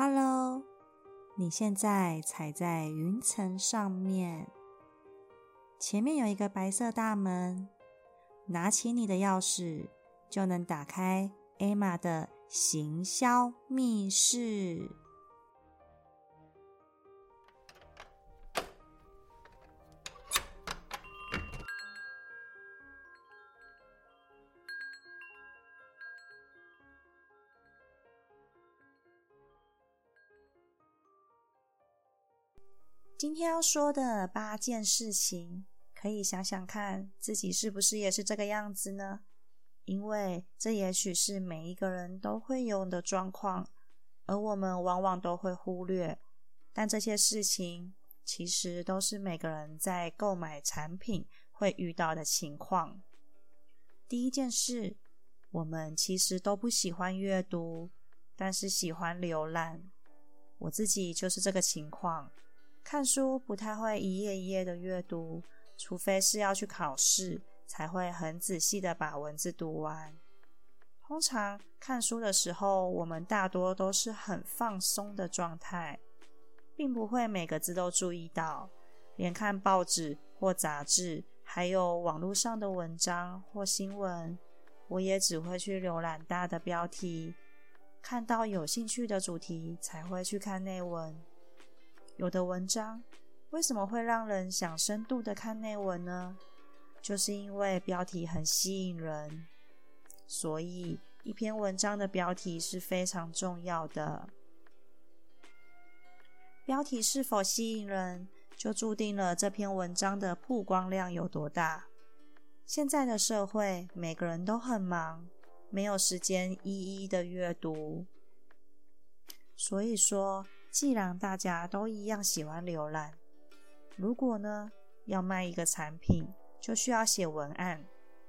Hello，你现在踩在云层上面，前面有一个白色大门，拿起你的钥匙就能打开艾玛的行销密室。今天要说的八件事情，可以想想看自己是不是也是这个样子呢？因为这也许是每一个人都会有的状况，而我们往往都会忽略。但这些事情其实都是每个人在购买产品会遇到的情况。第一件事，我们其实都不喜欢阅读，但是喜欢浏览。我自己就是这个情况。看书不太会一页一页的阅读，除非是要去考试，才会很仔细的把文字读完。通常看书的时候，我们大多都是很放松的状态，并不会每个字都注意到。连看报纸或杂志，还有网络上的文章或新闻，我也只会去浏览大的标题，看到有兴趣的主题才会去看内文。有的文章为什么会让人想深度的看内文呢？就是因为标题很吸引人，所以一篇文章的标题是非常重要的。标题是否吸引人，就注定了这篇文章的曝光量有多大。现在的社会，每个人都很忙，没有时间一一的阅读，所以说。既然大家都一样喜欢浏览，如果呢要卖一个产品，就需要写文案，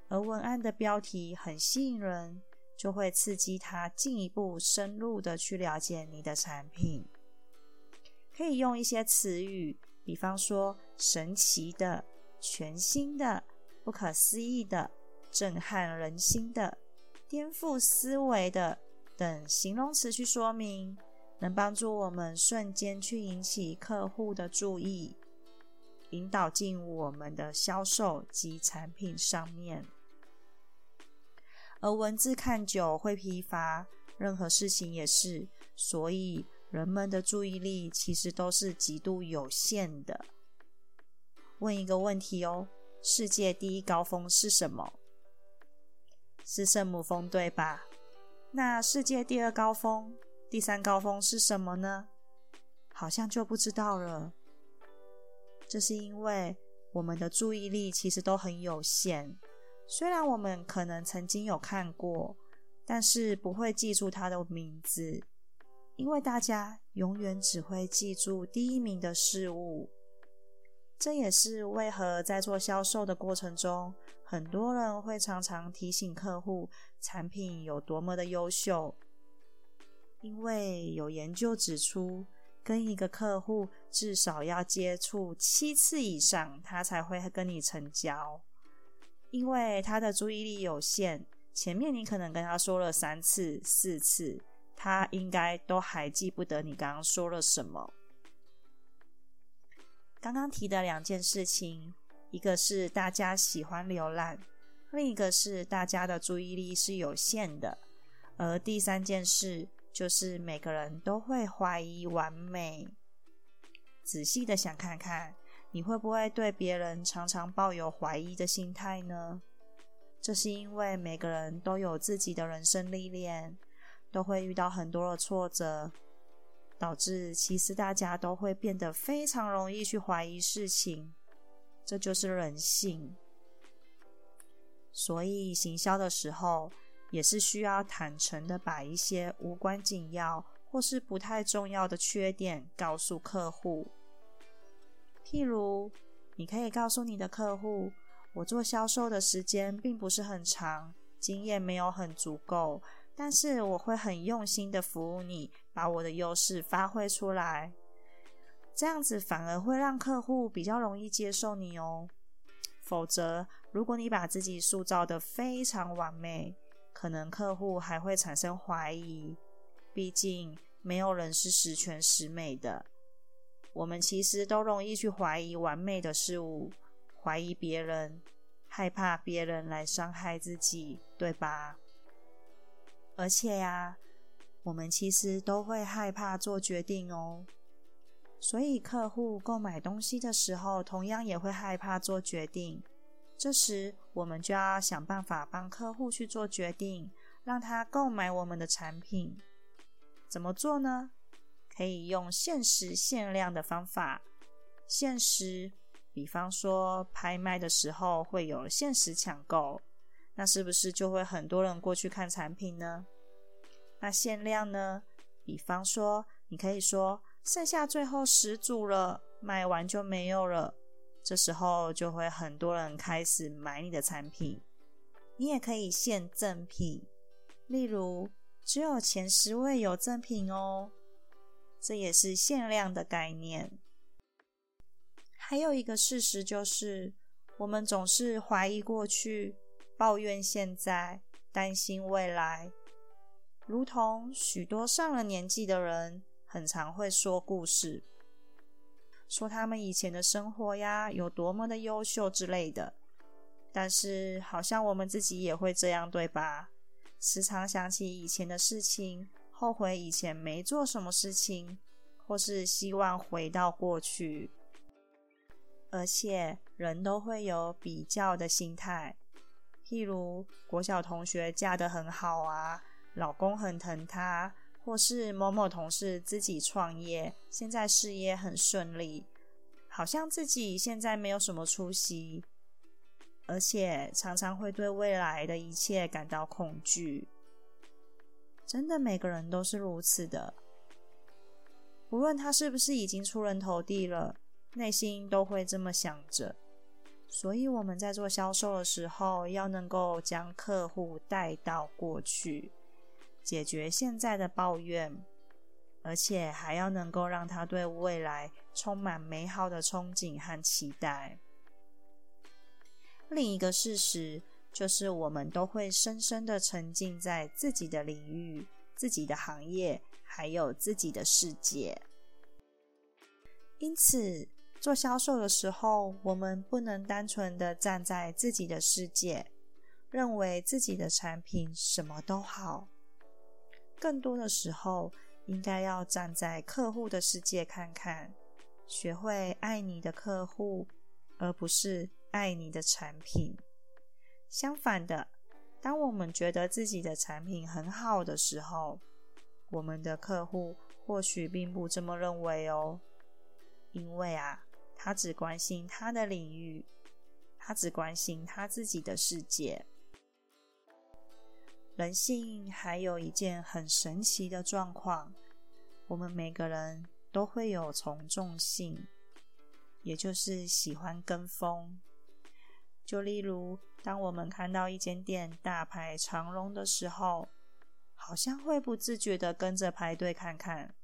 而文案的标题很吸引人，就会刺激他进一步深入的去了解你的产品。可以用一些词语，比方说神奇的、全新的、不可思议的、震撼人心的、颠覆思维的等形容词去说明。能帮助我们瞬间去引起客户的注意，引导进我们的销售及产品上面。而文字看久会疲乏，任何事情也是，所以人们的注意力其实都是极度有限的。问一个问题哦：世界第一高峰是什么？是圣母峰，对吧？那世界第二高峰？第三高峰是什么呢？好像就不知道了。这是因为我们的注意力其实都很有限。虽然我们可能曾经有看过，但是不会记住它的名字，因为大家永远只会记住第一名的事物。这也是为何在做销售的过程中，很多人会常常提醒客户产品有多么的优秀。因为有研究指出，跟一个客户至少要接触七次以上，他才会跟你成交。因为他的注意力有限，前面你可能跟他说了三次、四次，他应该都还记不得你刚刚说了什么。刚刚提的两件事情，一个是大家喜欢浏览，另一个是大家的注意力是有限的，而第三件事。就是每个人都会怀疑完美。仔细的想看看，你会不会对别人常常抱有怀疑的心态呢？这是因为每个人都有自己的人生历练，都会遇到很多的挫折，导致其实大家都会变得非常容易去怀疑事情。这就是人性。所以行销的时候。也是需要坦诚的把一些无关紧要或是不太重要的缺点告诉客户。譬如，你可以告诉你的客户：“我做销售的时间并不是很长，经验没有很足够，但是我会很用心的服务你，把我的优势发挥出来。”这样子反而会让客户比较容易接受你哦。否则，如果你把自己塑造的非常完美，可能客户还会产生怀疑，毕竟没有人是十全十美的。我们其实都容易去怀疑完美的事物，怀疑别人，害怕别人来伤害自己，对吧？而且呀，我们其实都会害怕做决定哦。所以，客户购买东西的时候，同样也会害怕做决定。这时，我们就要想办法帮客户去做决定，让他购买我们的产品。怎么做呢？可以用限时限量的方法。限时，比方说拍卖的时候会有限时抢购，那是不是就会很多人过去看产品呢？那限量呢？比方说，你可以说。剩下最后十组了，卖完就没有了。这时候就会很多人开始买你的产品。你也可以限赠品，例如只有前十位有赠品哦，这也是限量的概念。还有一个事实就是，我们总是怀疑过去，抱怨现在，担心未来，如同许多上了年纪的人。很常会说故事，说他们以前的生活呀有多么的优秀之类的。但是好像我们自己也会这样，对吧？时常想起以前的事情，后悔以前没做什么事情，或是希望回到过去。而且人都会有比较的心态，譬如国小同学嫁得很好啊，老公很疼她。或是某某同事自己创业，现在事业很顺利，好像自己现在没有什么出息，而且常常会对未来的一切感到恐惧。真的，每个人都是如此的，无论他是不是已经出人头地了，内心都会这么想着。所以我们在做销售的时候，要能够将客户带到过去。解决现在的抱怨，而且还要能够让他对未来充满美好的憧憬和期待。另一个事实就是，我们都会深深的沉浸在自己的领域、自己的行业，还有自己的世界。因此，做销售的时候，我们不能单纯的站在自己的世界，认为自己的产品什么都好。更多的时候，应该要站在客户的世界看看，学会爱你的客户，而不是爱你的产品。相反的，当我们觉得自己的产品很好的时候，我们的客户或许并不这么认为哦。因为啊，他只关心他的领域，他只关心他自己的世界。人性还有一件很神奇的状况，我们每个人都会有从众性，也就是喜欢跟风。就例如，当我们看到一间店大排长龙的时候，好像会不自觉的跟着排队看看。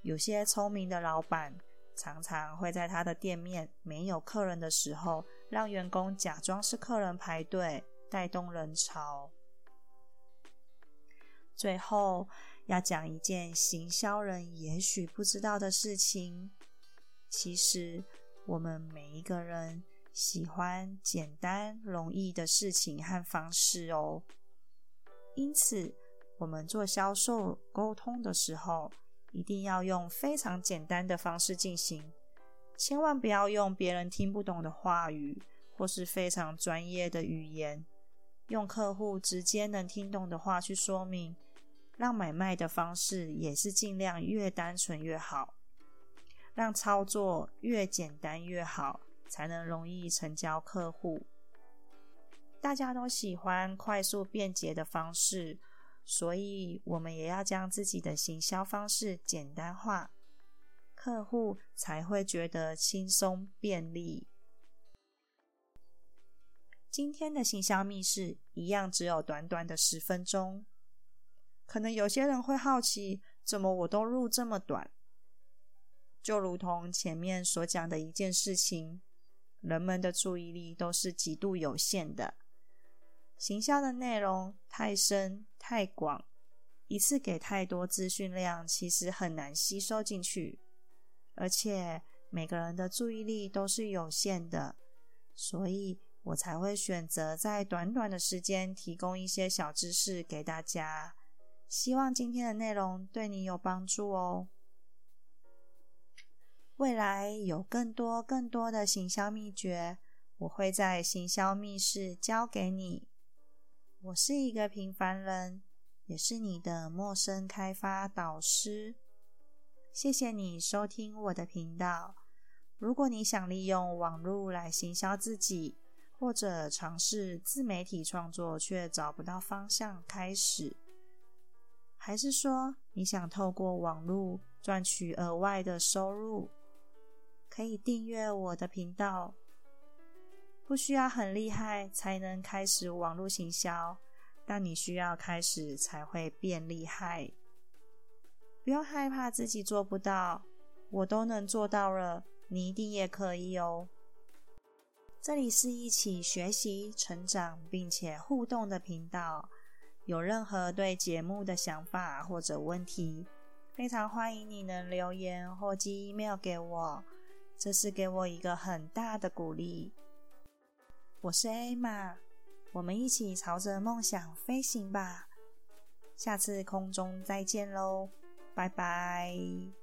有些聪明的老板，常常会在他的店面没有客人的时候，让员工假装是客人排队，带动人潮。最后要讲一件行销人也许不知道的事情。其实我们每一个人喜欢简单容易的事情和方式哦。因此，我们做销售沟通的时候，一定要用非常简单的方式进行，千万不要用别人听不懂的话语，或是非常专业的语言，用客户直接能听懂的话去说明。让买卖的方式也是尽量越单纯越好，让操作越简单越好，才能容易成交客户。大家都喜欢快速便捷的方式，所以我们也要将自己的行销方式简单化，客户才会觉得轻松便利。今天的行销密室一样，只有短短的十分钟。可能有些人会好奇，怎么我都录这么短？就如同前面所讲的一件事情，人们的注意力都是极度有限的，行销的内容太深太广，一次给太多资讯量，其实很难吸收进去，而且每个人的注意力都是有限的，所以我才会选择在短短的时间提供一些小知识给大家。希望今天的内容对你有帮助哦。未来有更多更多的行销秘诀，我会在行销密室教给你。我是一个平凡人，也是你的陌生开发导师。谢谢你收听我的频道。如果你想利用网络来行销自己，或者尝试自媒体创作却找不到方向开始，还是说你想透过网络赚取额外的收入？可以订阅我的频道，不需要很厉害才能开始网络行销，但你需要开始才会变厉害。不用害怕自己做不到，我都能做到了，你一定也可以哦。这里是一起学习、成长并且互动的频道，有任何对节目的想法或者问题，非常欢迎你能留言或寄 email 给我。这是给我一个很大的鼓励。我是 Emma，，我们一起朝着梦想飞行吧。下次空中再见喽，拜拜。